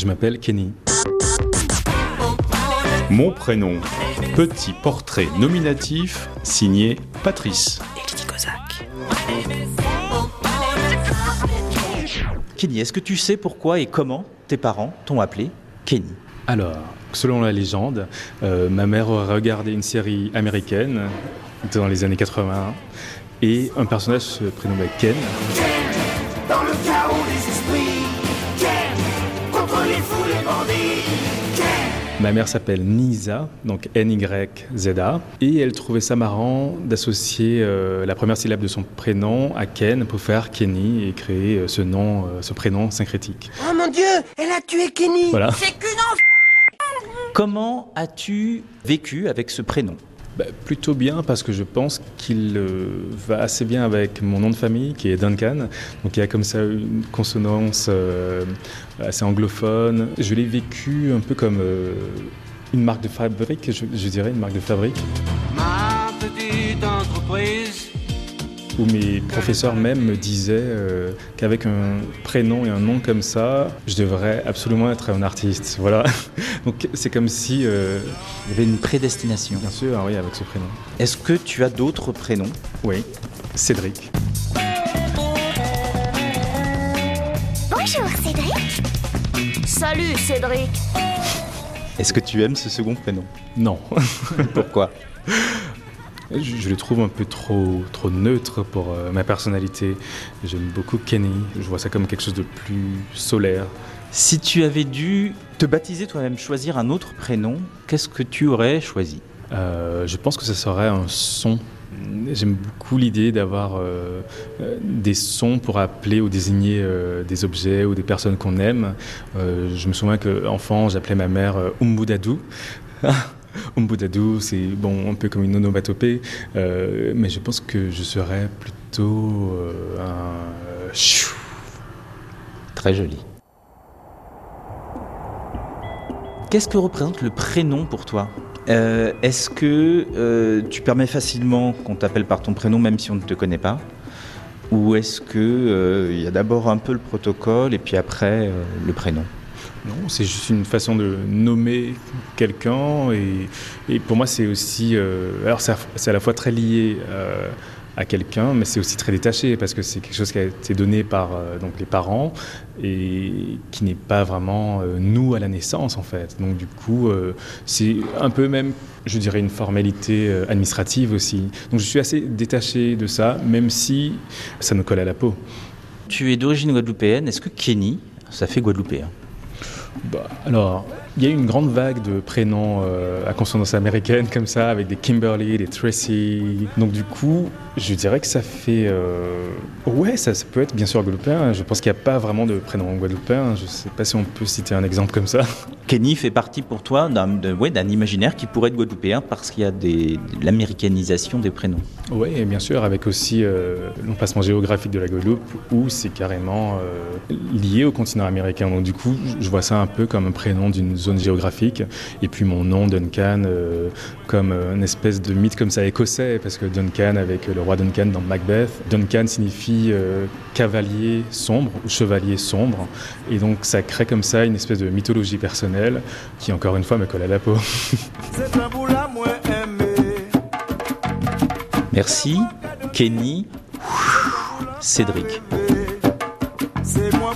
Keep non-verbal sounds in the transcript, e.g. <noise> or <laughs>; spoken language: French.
Je m'appelle Kenny. Mon prénom, petit portrait nominatif signé Patrice. Kenny, est-ce que tu sais pourquoi et comment tes parents t'ont appelé Kenny? Alors, selon la légende, euh, ma mère aurait regardé une série américaine dans les années 80 et un personnage se prénommait Ken. Ma mère s'appelle Nisa, donc N-Y-Z-A, et elle trouvait ça marrant d'associer euh, la première syllabe de son prénom à Ken pour faire Kenny et créer euh, ce nom, euh, ce prénom syncrétique. Oh mon dieu, elle a tué Kenny. Voilà. C'est qu'une Comment as-tu vécu avec ce prénom? Bah, plutôt bien parce que je pense qu'il euh, va assez bien avec mon nom de famille qui est Duncan. Donc il y a comme ça une consonance euh, assez anglophone. Je l'ai vécu un peu comme euh, une marque de fabrique, je, je dirais une marque de fabrique, Ma petite entreprise. Où mes professeurs même me disaient euh, qu'avec un prénom et un nom comme ça, je devrais absolument être un artiste. Voilà. <laughs> Donc c'est comme si, euh, Il y avait une prédestination. bien sûr, ah oui, avec ce prénom. Est-ce que tu as d'autres prénoms? Oui, Cédric. Bonjour Cédric. Salut Cédric. Est-ce que tu aimes ce second prénom? Non. <laughs> Pourquoi? <laughs> Je, je le trouve un peu trop, trop neutre pour euh, ma personnalité. J'aime beaucoup Kenny. Je vois ça comme quelque chose de plus solaire. Si tu avais dû te baptiser toi-même, choisir un autre prénom, qu'est-ce que tu aurais choisi? Euh, je pense que ce serait un son. J'aime beaucoup l'idée d'avoir euh, des sons pour appeler ou désigner euh, des objets ou des personnes qu'on aime. Je me souviens qu'enfant, j'appelais ma mère Umbudadou. <laughs> Umbudadou, c'est bon, un peu comme une onomatopée, euh, mais je pense que je serais plutôt euh, un chou. Très joli. Qu'est-ce que représente le prénom pour toi? Euh, Est-ce que euh, tu permets facilement qu'on t'appelle par ton prénom même si on ne te connaît pas? Ou est-ce que euh, il y a d'abord un peu le protocole et puis après euh, le prénom? Non, c'est juste une façon de nommer quelqu'un et, pour moi c'est aussi, euh, alors c'est à, la fois très lié euh, à quelqu'un, mais c'est aussi très détaché parce que c'est quelque chose qui a été donné par euh, donc les parents et qui n'est pas vraiment nous à la naissance en fait. Donc du coup, c'est un peu même, je dirais, une formalité administrative aussi. Donc je suis assez détaché de ça, même si ça me colle à la peau. Tu es d'origine guadeloupéenne. Est-ce que Kenny, ça fait guadeloupéen? Bah, alors, il y a eu une grande vague de prénoms euh, à consonance américaine comme ça, avec des Kimberly, des Tracy. Donc du coup, je dirais que ça fait... euh, Ouais, ça, ça peut être bien sûr guadeloupéen. Je pense qu'il n'y a pas vraiment de prénom guadeloupéen. Je ne sais pas si on peut citer un exemple comme ça. <laughs> Kenny fait partie pour toi d'un ouais, imaginaire qui pourrait être guadeloupéen parce qu'il y a des, de l'américanisation des prénoms. Oui, bien sûr, avec aussi euh, l'emplacement géographique de la Guadeloupe, où c'est carrément euh, lié au continent américain. Donc du coup, je vois ça un peu comme un prénom d'une zone géographique. Et puis mon nom, Duncan, euh, comme euh, une espèce de mythe comme ça écossais, parce que Duncan, avec le roi Duncan dans Macbeth, Duncan signifie euh, cavalier sombre ou chevalier sombre. Et donc ça crée comme ça une espèce de mythologie personnelle qui, encore une fois, me colle à la peau. <laughs> Merci, Kenny, Cédric. C'est moi